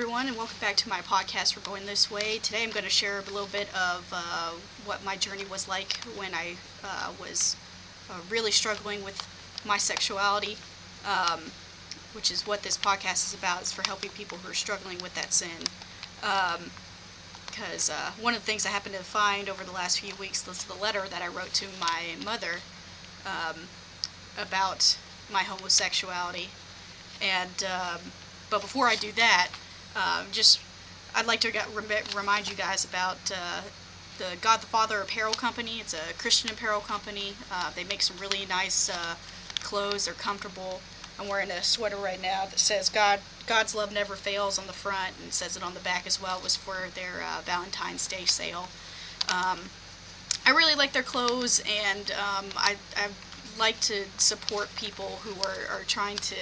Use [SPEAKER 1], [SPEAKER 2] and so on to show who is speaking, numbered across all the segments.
[SPEAKER 1] everyone, and welcome back to my podcast We're Going This Way. Today I'm going to share a little bit of uh, what my journey was like when I uh, was uh, really struggling with my sexuality, um, which is what this podcast is about, is for helping people who are struggling with that sin. Because uh, one of the things I happened to find over the last few weeks was the letter that I wrote to my mother um, about my homosexuality. And um, but before I do that, um, just I'd like to rem- remind you guys about uh, the God the Father Apparel Company. It's a Christian apparel company. Uh, they make some really nice uh, clothes. They're comfortable. I'm wearing a sweater right now that says God God's love never fails on the front and says it on the back as well. It was for their uh, Valentine's Day sale. Um, I really like their clothes, and um, I, I like to support people who are, are trying to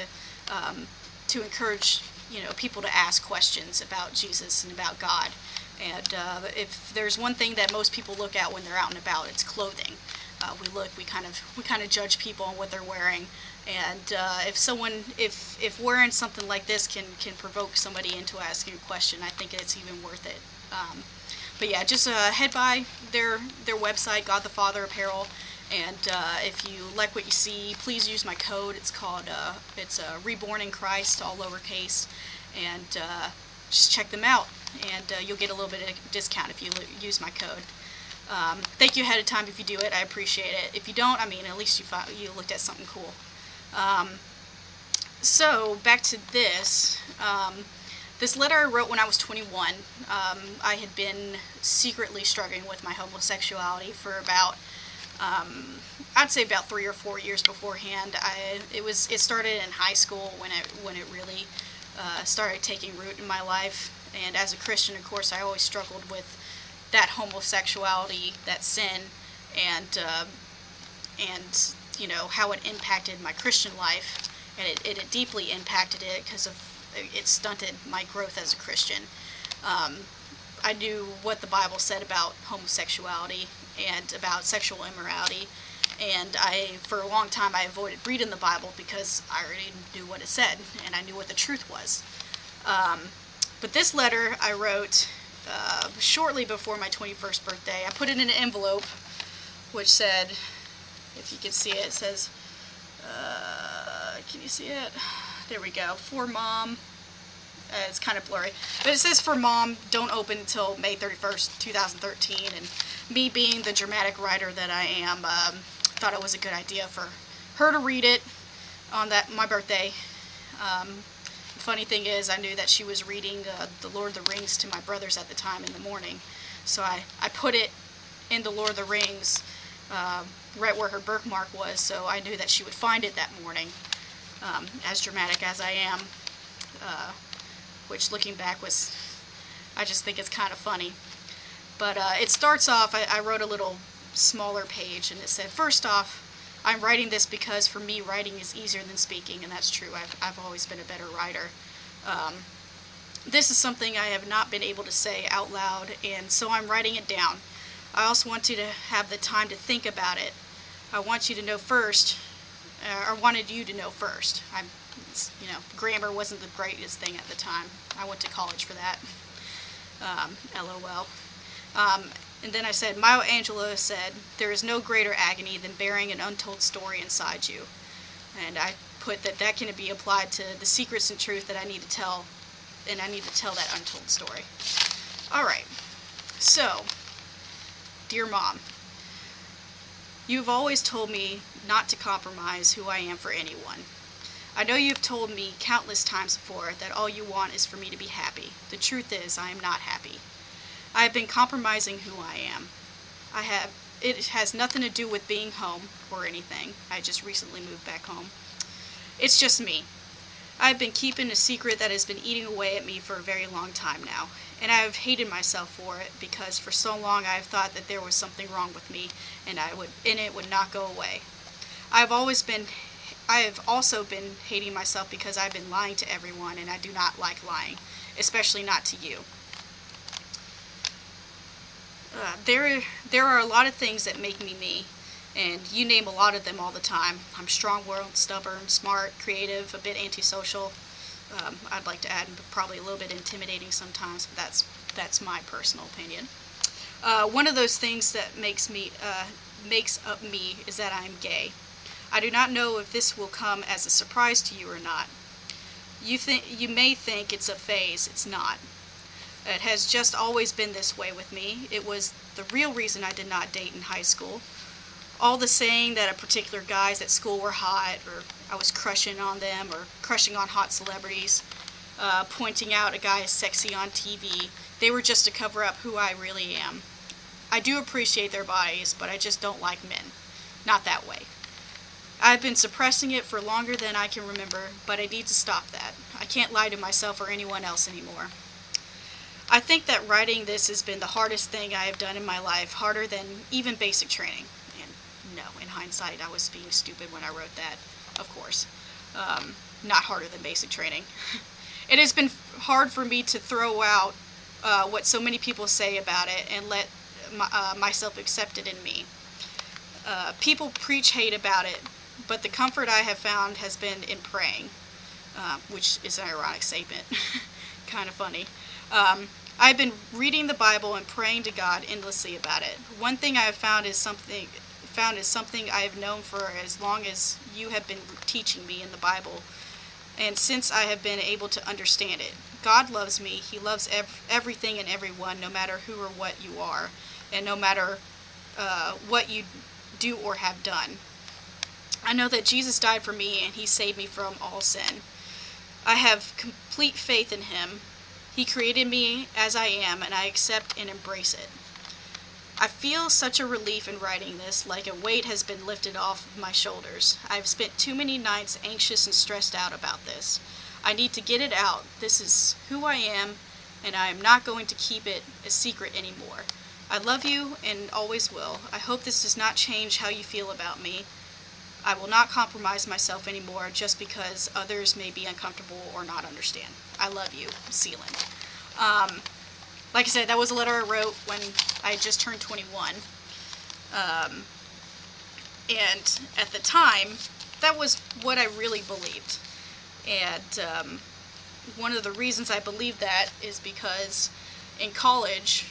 [SPEAKER 1] um, to encourage you know people to ask questions about Jesus and about God. And uh, if there's one thing that most people look at when they're out and about, it's clothing. Uh, we look, we kind of we kind of judge people on what they're wearing, and uh, if someone if if wearing something like this can can provoke somebody into asking a question, I think it's even worth it. Um, but yeah, just uh, head by their their website, God the Father Apparel, and uh, if you like what you see, please use my code. It's called uh, it's uh, Reborn in Christ, all lowercase, and uh, just check them out, and uh, you'll get a little bit of discount if you use my code. Um, thank you ahead of time if you do it. I appreciate it. If you don't, I mean, at least you you looked at something cool. Um, so back to this. Um, this letter I wrote when I was 21. Um, I had been secretly struggling with my homosexuality for about um, I'd say about three or four years beforehand. I it was it started in high school when it when it really uh, started taking root in my life. And as a Christian, of course, I always struggled with that homosexuality, that sin, and uh, and you know how it impacted my Christian life, and it, it, it deeply impacted it because of it stunted my growth as a Christian. Um, I knew what the Bible said about homosexuality and about sexual immorality. And I, for a long time, I avoided reading the Bible because I already knew what it said and I knew what the truth was. Um, but this letter I wrote uh, shortly before my 21st birthday. I put it in an envelope which said, if you can see it, it says, uh, can you see it? There we go. For mom, uh, it's kind of blurry, but it says for mom, don't open until May 31st, 2013. And me being the dramatic writer that I am, um, thought it was a good idea for her to read it on that my birthday. Um, funny thing is, I knew that she was reading uh, The Lord of the Rings to my brothers at the time in the morning, so I, I put it in The Lord of the Rings uh, right where her birthmark was, so I knew that she would find it that morning. Um, as dramatic as I am, uh, which looking back was, I just think it's kind of funny. But uh, it starts off, I, I, wrote a little smaller page and it said, First off, I'm writing this because for me, writing is easier than speaking, and that's true. I've, I've always been a better writer. Um, this is something I have not been able to say out loud, and so I'm writing it down. I also want you to have the time to think about it. I want you to know first, uh, or wanted you to know first. I'm you know, grammar wasn't the greatest thing at the time. I went to college for that. Um, LOL. Um, and then I said, Maya Angelou said, There is no greater agony than bearing an untold story inside you. And I put that that can be applied to the secrets and truth that I need to tell, and I need to tell that untold story. All right. So, dear mom, you've always told me not to compromise who I am for anyone. I know you've told me countless times before that all you want is for me to be happy. The truth is, I am not happy. I have been compromising who I am. I have it has nothing to do with being home or anything. I just recently moved back home. It's just me. I've been keeping a secret that has been eating away at me for a very long time now, and I have hated myself for it because for so long I have thought that there was something wrong with me and I would and it would not go away. I've always been I have also been hating myself because I've been lying to everyone and I do not like lying, especially not to you. Uh, there, there are a lot of things that make me me, and you name a lot of them all the time. I'm strong willed, stubborn, smart, creative, a bit antisocial. um, I'd like to add, probably a little bit intimidating sometimes, but that's that's my personal opinion. Uh, one of those things that makes me uh, makes up me is that I'm gay. I do not know if this will come as a surprise to you or not. You think you may think it's a phase. It's not. It has just always been this way with me. It was the real reason I did not date in high school. All the saying that a particular guys at school were hot, or I was crushing on them, or crushing on hot celebrities, uh, pointing out a guy is sexy on TV, they were just to cover up who I really am. I do appreciate their bodies, but I just don't like men. Not that way. I've been suppressing it for longer than I can remember, but I need to stop that. I can't lie to myself or anyone else anymore. I think that writing this has been the hardest thing I have done in my life, harder than even basic training. And no, in hindsight, I was being stupid when I wrote that, of course. Um, not harder than basic training. it has been hard for me to throw out uh, what so many people say about it and let my, uh, myself accept it in me. Uh, people preach hate about it, but the comfort I have found has been in praying, uh, which is an ironic statement. kind of funny. Um, I've been reading the Bible and praying to God endlessly about it. One thing I have found is something found is something I have known for as long as you have been teaching me in the Bible, and since I have been able to understand it. God loves me. He loves ev- everything and everyone, no matter who or what you are, and no matter uh, what you do or have done. I know that Jesus died for me and he saved me from all sin. I have complete faith in him. He created me as I am and I accept and embrace it. I feel such a relief in writing this, like a weight has been lifted off my shoulders. I've spent too many nights anxious and stressed out about this. I need to get it out. This is who I am, and I am not going to keep it a secret anymore. I love you and always will. I hope this does not change how you feel about me. I will not compromise myself anymore just because others may be uncomfortable or not understand. I love you, Seelan. Um, like I said, that was a letter I wrote when I just turned 21. Um, and at the time, that was what I really believed. And um, one of the reasons I believed that is because in college,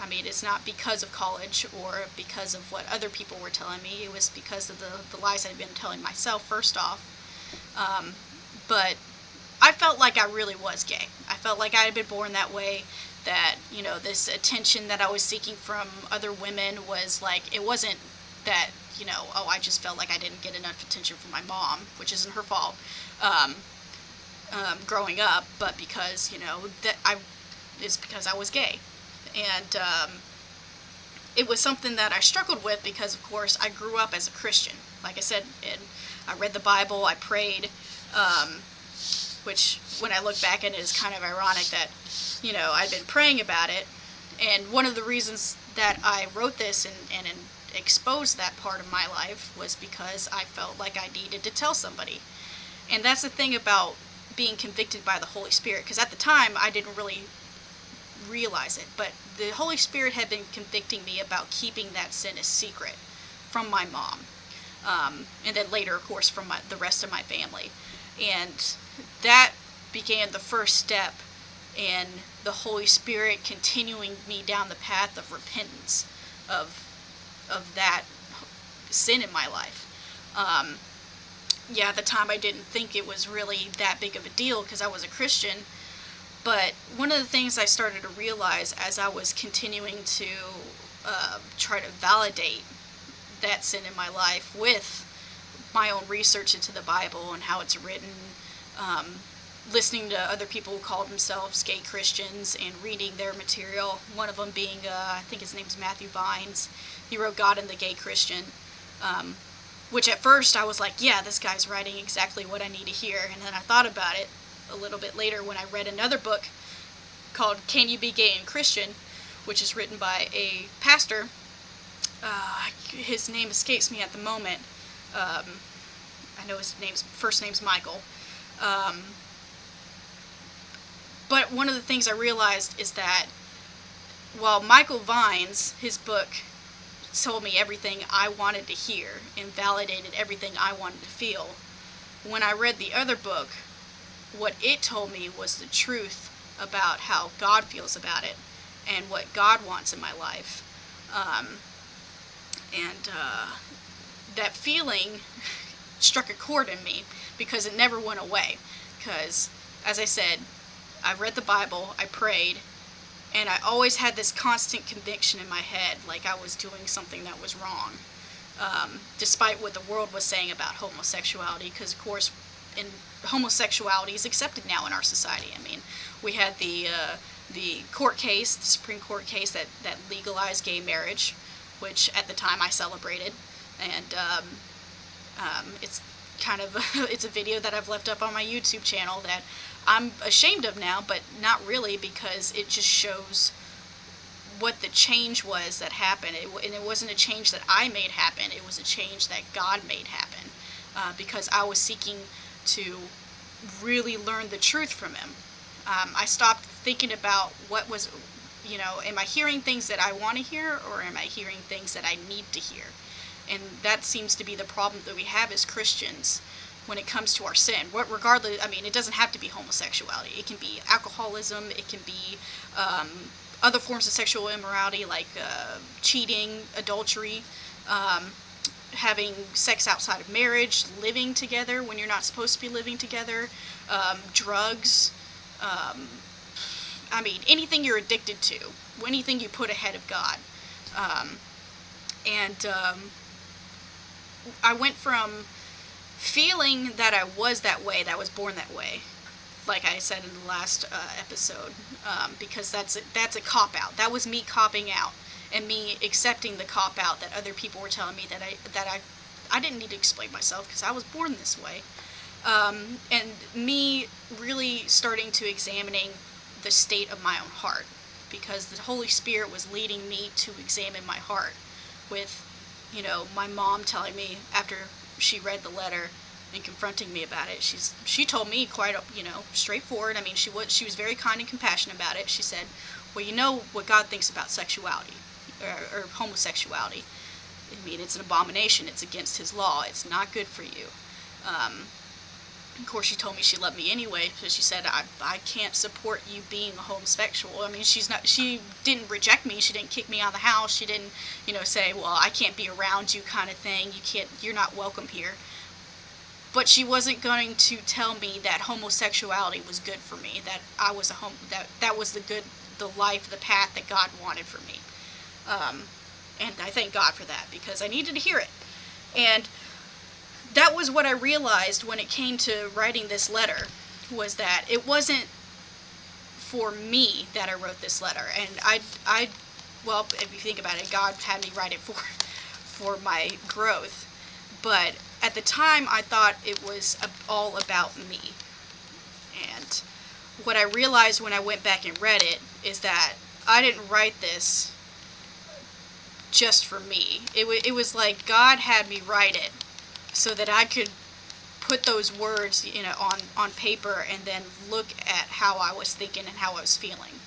[SPEAKER 1] I mean, it's not because of college or because of what other people were telling me. It was because of the, the lies I'd been telling myself, first off. Um, but I felt like I really was gay. I felt like I had been born that way, that, you know, this attention that I was seeking from other women was like, it wasn't that, you know, oh, I just felt like I didn't get enough attention from my mom, which isn't her fault, um, um, growing up, but because, you know, that I, it's because I was gay and um, it was something that I struggled with because, of course, I grew up as a Christian. Like I said, and I read the Bible, I prayed, um, which when I look back at it is kind of ironic that, you know, I'd been praying about it. And one of the reasons that I wrote this and, and, and exposed that part of my life was because I felt like I needed to tell somebody. And that's the thing about being convicted by the Holy Spirit, because at the time I didn't really realize it, but the Holy Spirit had been convicting me about keeping that sin a secret from my mom. Um, and then later, of course, from my, the rest of my family. And that began the first step in the Holy Spirit continuing me down the path of repentance of of that sin in my life. Um, yeah, at the time I didn't think it was really that big of a deal because I was a Christian but one of the things I started to realize as I was continuing to uh, try to validate that sin in my life with my own research into the Bible and how it's written, um, listening to other people who call themselves gay Christians and reading their material. One of them being, uh, I think his name's Matthew Vines. He wrote God and the Gay Christian. Um, which at first I was like, yeah, this guy's writing exactly what I need to hear. And then I thought about it a little bit later when I read another book called Can You Be Gay and Christian, which is written by a pastor. Uh, his name escapes me at the moment. Um, I know his name's first name's Michael. Um, but one of the things I realized is that while Michael Vines, his book, told me everything I wanted to hear and validated everything I wanted to feel, when I read the other book, what it told me was the truth about how God feels about it and what God wants in my life. Um, and uh, that feeling struck a chord in me because it never went away. Because, as I said, I read the Bible, I prayed, and I always had this constant conviction in my head like I was doing something that was wrong. Um, despite what the world was saying about homosexuality, because of course, in homosexuality is accepted now in our society. I mean, we had the uh, the court case, the Supreme Court case that that legalized gay marriage, which at the time I celebrated, and um, um, it's kind of it's a video that I've left up on my YouTube channel that I'm ashamed of now, but not really because it just shows what the change was that happened. It, and it wasn't a change that I made happen, it was a change that God made happen uh, because I was seeking to really learn the truth from Him. Um, I stopped thinking about what was, you know, am I hearing things that I want to hear or am I hearing things that I need to hear? And that seems to be the problem that we have as Christians when it comes to our sin. What, regardless, I mean, it doesn't have to be homosexuality. It can be alcoholism. It can be um, other forms of sexual immorality like uh, cheating, adultery, um, having sex outside of marriage, living together when you're not supposed to be living together, um, drugs. Um, I mean, anything you're addicted to, anything you put ahead of God. Um, and um, I went from feeling that I was that way, that I was born that way, like I said in the last uh, episode, um, because that's a, that's a cop out. That was me copping out and me accepting the cop out that other people were telling me that I that I I didn't need to explain myself because I was born this way, um, and me really starting to examining the state of my own heart because the Holy Spirit was leading me to examine my heart with you know my mom telling me after she read the letter and confronting me about it. She's she told me quite you know straightforward. I mean, she was she was very kind and compassionate about it. She said, "Well, you know what God thinks about sexuality or, or homosexuality. I mean, it's an abomination. It's against His law. It's not good for you." Um, of course, she told me she loved me anyway, because she said I, I can't support you being a homosexual. I mean, she's not she didn't reject me. She didn't kick me out of the house. She didn't, you know, say, well, I can't be around you, kind of thing. You can't. You're not welcome here but she wasn't going to tell me that homosexuality was good for me that i was a home that that was the good the life the path that god wanted for me um, and i thank god for that because i needed to hear it. And that was what i realized when it came to writing this letter was that it wasn't for me that i wrote this letter. And i i well if you think about it god had me write it for for my growth. But at the time I thought it was all about me. And what I realized when I went back and read it is that I didn't write this just for me. It, w- it was like God had me write it so that I could put those words, you know, on, on paper and then look at how I was thinking and how I was feeling.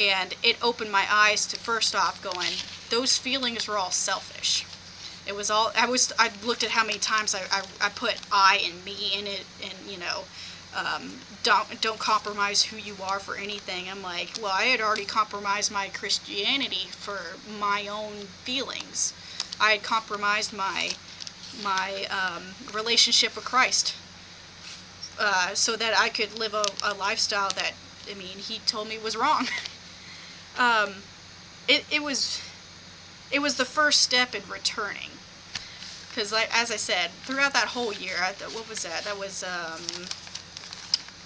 [SPEAKER 1] And it opened my eyes to first off going, those feelings were all selfish it was all I was. I looked at how many times I, I, I put I and me in it, and you know, um, don't don't compromise who you are for anything. I'm like, well, I had already compromised my Christianity for my own feelings. I had compromised my my um, relationship with Christ, uh, so that I could live a, a lifestyle that I mean He told me was wrong. um, it it was it was the first step in returning. Because, as I said, throughout that whole year, I what was that? That was um,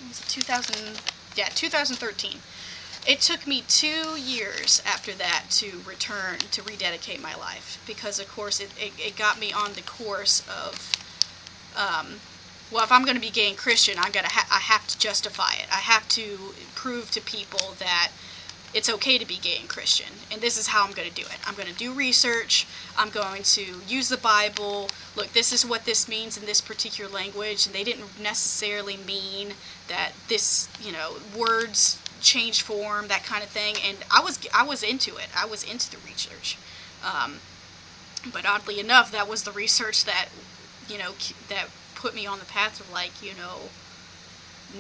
[SPEAKER 1] was it 2000? Yeah, 2013. It took me two years after that to return to rededicate my life because, of course, it, it, it got me on the course of, um, well, if I'm going to be gay and Christian, I'm gonna ha- I have to justify it. I have to prove to people that it's okay to be gay and Christian, and this is how I'm going to do it. I'm going to do research. I'm going to use the Bible. Look, this is what this means in this particular language, and they didn't necessarily mean that this, you know, words change form, that kind of thing. And I was I was into it. I was into the research. Um, but oddly enough, that was the research that, you know, that put me on the path of like, you know,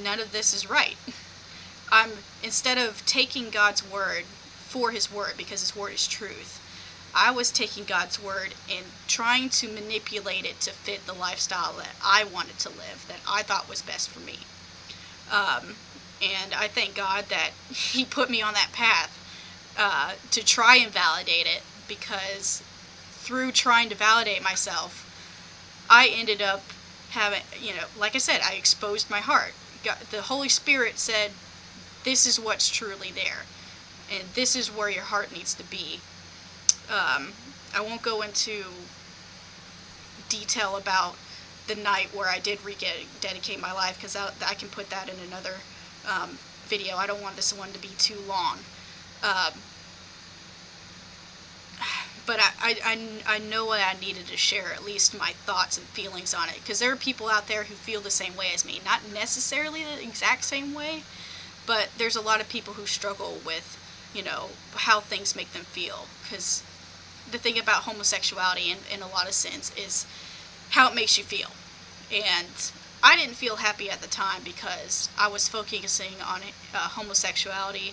[SPEAKER 1] none of this is right. I'm instead of taking God's word for his word because his word is truth. I was taking God's word and trying to manipulate it to fit the lifestyle that I wanted to live, that I thought was best for me. Um, and I thank God that He put me on that path uh, to try and validate it because through trying to validate myself, I ended up having, you know, like I said, I exposed my heart. God, the Holy Spirit said, This is what's truly there, and this is where your heart needs to be. Um, I won't go into detail about the night where I did rededicate my life because I, I, can put that in another um, video. I don't want this one to be too long. Um, but I, I, I know I needed to share, at least my thoughts and feelings on it. Because there are people out there who feel the same way as me. Not necessarily the exact same way, but there's a lot of people who struggle with, you know, how things make them feel. Because the thing about homosexuality in, in a lot of sense, is how it makes you feel. And I didn't feel happy at the time because I was focusing on uh, homosexuality.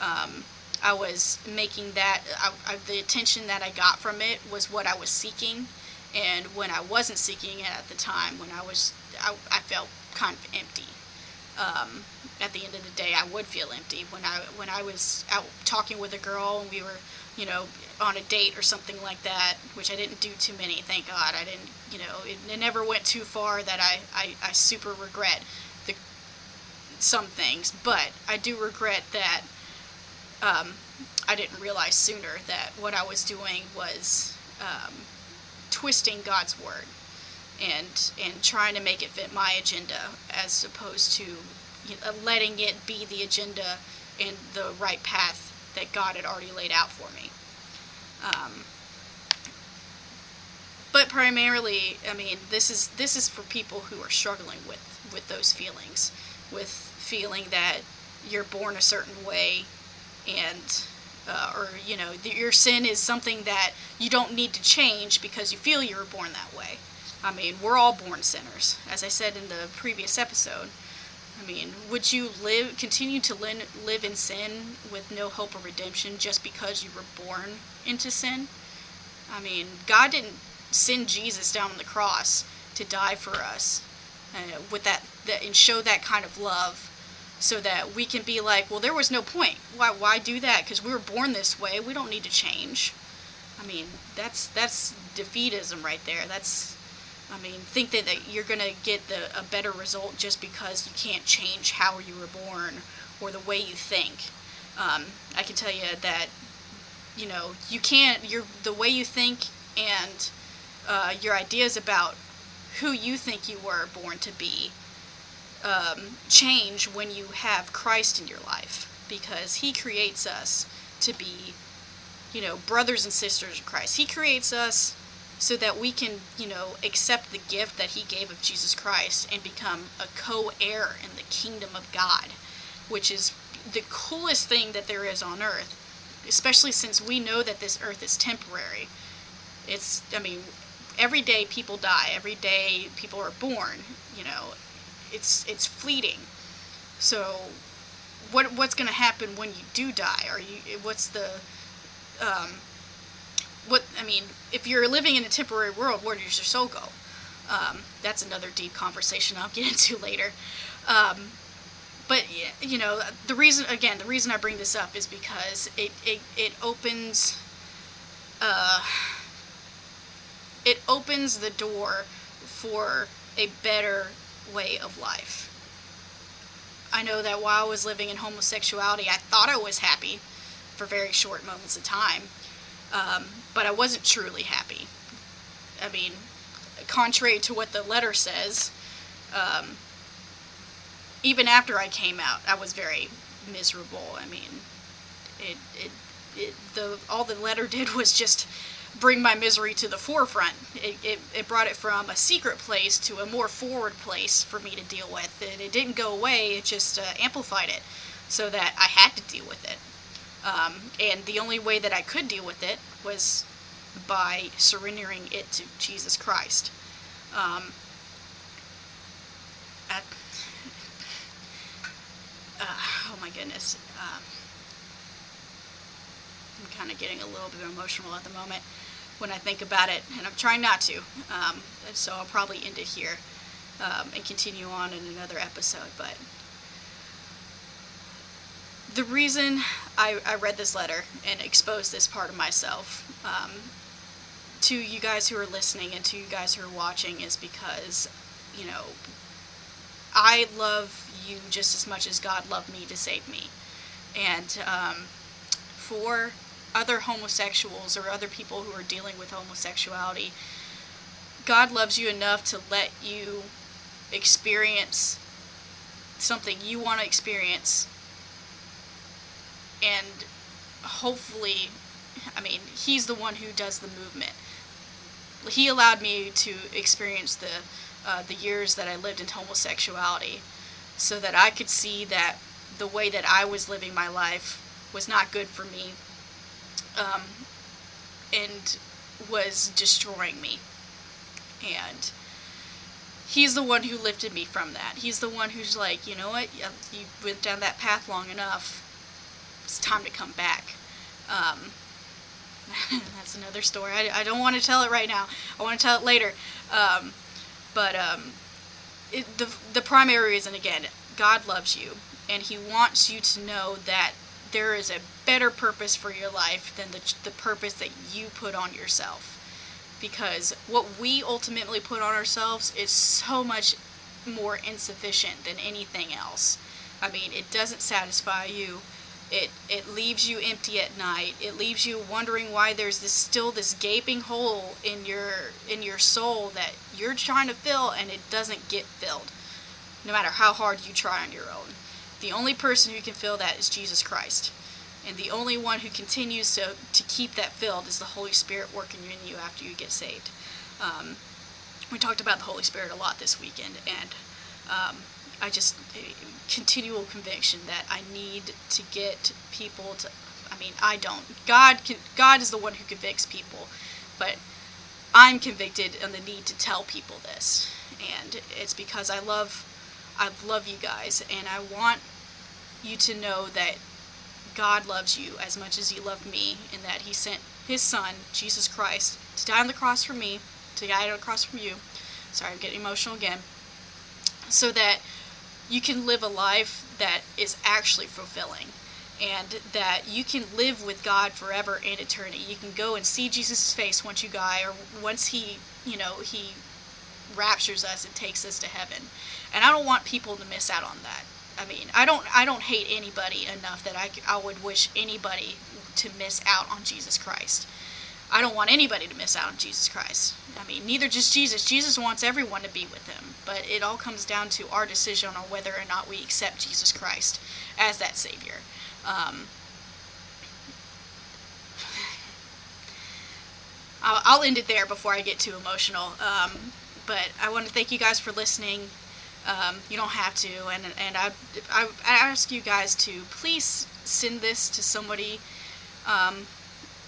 [SPEAKER 1] Um, I was making that I, I, the attention that I got from it was what I was seeking, and when I wasn't seeking it at the time, when I was I, I felt kind of empty. Um, at the end of the day, I would feel empty when I when I was out talking with a girl and we were you know, on a date or something like that, which I didn't do too many, thank God. I didn't, you know, it, it never went too far that I, I, I super regret the some things, but I do regret that um, I didn't realize sooner that what I was doing was um, twisting God's word and and trying to make it fit my agenda as opposed to you know, letting it be the agenda and the right path that God had already laid out for me. Um, but primarily, I mean, this is this is for people who are struggling with with those feelings, with feeling that you're born a certain way, and uh, or you know your sin is something that you don't need to change because you feel you were born that way. I mean, we're all born sinners, as I said in the previous episode. I mean, would you live continue to live in sin with no hope of redemption just because you were born into sin? I mean, God didn't send Jesus down on the cross to die for us uh, with that, that and show that kind of love so that we can be like, well, there was no point. Why why do that? Because we were born this way. We don't need to change. I mean, that's that's defeatism right there. That's I mean, think that, that you're going to get the, a better result just because you can't change how you were born or the way you think. Um, I can tell you that, you know, you can't, your the way you think and uh, your ideas about who you think you were born to be um, change when you have Christ in your life because He creates us to be, you know, brothers and sisters of Christ. He creates us so that we can, you know, accept the gift that he gave of Jesus Christ and become a co-heir in the kingdom of God, which is the coolest thing that there is on earth, especially since we know that this earth is temporary. It's I mean, every day people die, every day people are born, you know. It's it's fleeting. So what what's going to happen when you do die? Are you what's the um, what I mean, if you're living in a temporary world, where does your soul go? Um, that's another deep conversation I'll get into later. Um, but you know, the reason again, the reason I bring this up is because it it it opens. Uh, it opens the door for a better way of life. I know that while I was living in homosexuality, I thought I was happy for very short moments of time. Um, but I wasn't truly happy. I mean, contrary to what the letter says, um, even after I came out, I was very miserable. I mean, it, it, it the all the letter did was just bring my misery to the forefront. It, it, it brought it from a secret place to a more forward place for me to deal with. And it didn't go away, it just uh, amplified it so that I had to deal with it. Um, and the only way that I could deal with it was by surrendering it to Jesus Christ. Um, at, goodness. Um, I'm kind of getting a little bit emotional at the moment when I think about it, and I'm trying not to. Um, so I'll probably end it here um, and continue on in another episode. But the reason I, I read this letter and exposed this part of myself um, to you guys who are listening and to you guys who are watching is because, you know, I love you just as much as God loved me to save me. And um, for other homosexuals or other people who are dealing with homosexuality, God loves you enough to let you experience something you want to experience and hopefully i mean he's the one who does the movement. He allowed me to experience the uh, the years that i lived in homosexuality so that i could see that the way that i was living my life was not good for me um, and was destroying me. And he's the one who lifted me from that. He's the one who's like you know what? You went down that path long enough it's time to come back. Um, that's another story. I, I don't want to tell it right now. I want to tell it later. Um, but um, it, the the primary reason again, God loves you, and He wants you to know that there is a better purpose for your life than the the purpose that you put on yourself. Because what we ultimately put on ourselves is so much more insufficient than anything else. I mean, it doesn't satisfy you it it leaves you empty at night. It leaves you wondering why there's this still this gaping hole in your in your soul that you're trying to fill and it doesn't get filled. No matter how hard you try on your own. The only person who can fill that is Jesus Christ. And the only one who continues to, to keep that filled is the Holy Spirit working in you after you get saved. Um, we talked about the Holy Spirit a lot this weekend, and um, I just eh, continual conviction that I need to get people to. I mean, I don't. God can. God is the one who convicts people, but I'm convicted on the need to tell people this, and it's because I love, I love you guys, and I want you to know that God loves you as much as He loved me, and that He sent His Son, Jesus Christ, to die on the cross for me, to die on the cross for you. Sorry, I'm getting emotional again. So that you can live a life that is actually fulfilling and that you can live with God forever in eternity. You can go and see Jesus' face once you die or once he, you know, he raptures us and takes us to heaven. And I don't want people to miss out on that. I mean, I don't I don't hate anybody enough that I, I would wish anybody to miss out on Jesus Christ. I don't want anybody to miss out on Jesus Christ. I mean, neither just Jesus. Jesus wants everyone to be with him, but it all comes down to our decision on whether or not we accept Jesus Christ as that Savior. Um, I'll, end it there before I get too emotional. Um, but I want to thank you guys for listening. Um, you don't have to, and and I, I, I ask you guys to please send this to somebody um,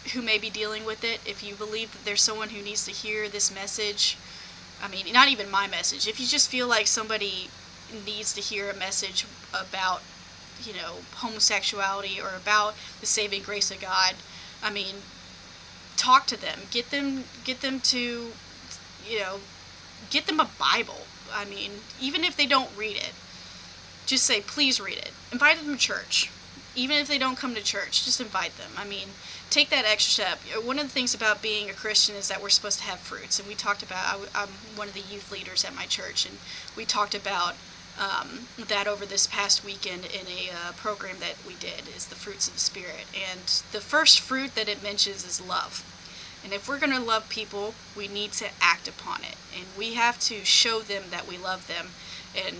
[SPEAKER 1] who may be dealing with it, if you believe that there's someone who needs to hear this message, I mean, not even my message, if you just feel like somebody needs to hear a message about, you know, homosexuality or about the saving grace of God, I mean, talk to them, get them, get them to, you know, get them a Bible. I mean, even if they don't read it, just say, please read it. Invite them to church. Even if they don't come to church, just invite them. I mean, take that extra step. One of the things about being a Christian is that we're supposed to have fruits, and we talked about. I, am one of the youth leaders at my church, and we talked about um, that over this past weekend in a uh, program that we did. Is the fruits of the spirit, and the first fruit that it mentions is love. And if we're going to love people, we need to act upon it, and we have to show them that we love them, and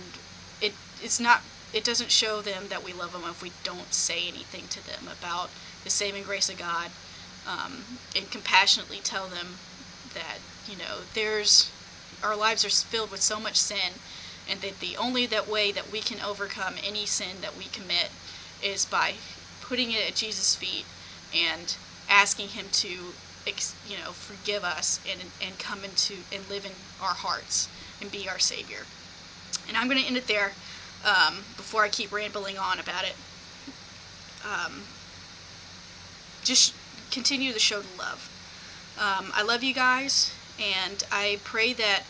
[SPEAKER 1] it it's not. It doesn't show them that we love them if we don't say anything to them about the saving grace of God, um, and compassionately tell them that you know there's our lives are filled with so much sin, and that the only that way that we can overcome any sin that we commit is by putting it at Jesus' feet and asking Him to you know forgive us and and come into and live in our hearts and be our Savior. And I'm going to end it there um, before I keep rambling on about it. um, just continue to show the love. Um, I love you guys, and I pray that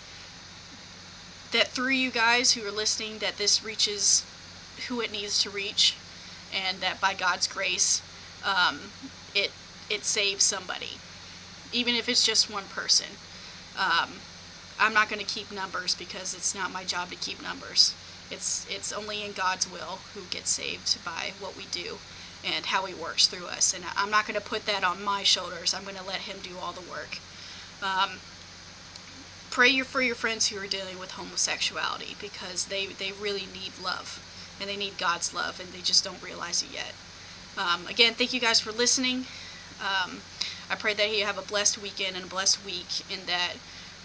[SPEAKER 1] that through you guys who are listening, that this reaches who it needs to reach, and that by God's grace, um, it it saves somebody, even if it's just one person. Um, I'm not going to keep numbers because it's not my job to keep numbers. It's it's only in God's will who gets saved by what we do and how He works through us. And I'm not going to put that on my shoulders. I'm going to let Him do all the work. Um, pray for your friends who are dealing with homosexuality because they, they really need love and they need God's love and they just don't realize it yet. Um, again, thank you guys for listening. Um, I pray that you have a blessed weekend and a blessed week and that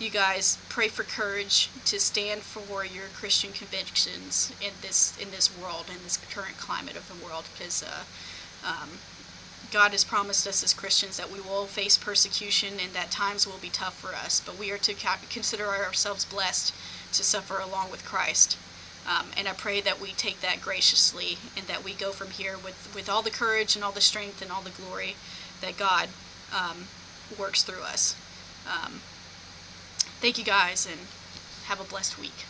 [SPEAKER 1] you guys pray for courage to stand for your Christian convictions in this in this world in this current climate of the world because uh, um, God has promised us as Christians that we will face persecution and that times will be tough for us, but we are to consider ourselves blessed to suffer along with Christ. Um, and I pray that we take that graciously and that we go from here with, with all the courage and all the strength and all the glory that God um, works through us. Um, thank you guys and have a blessed week.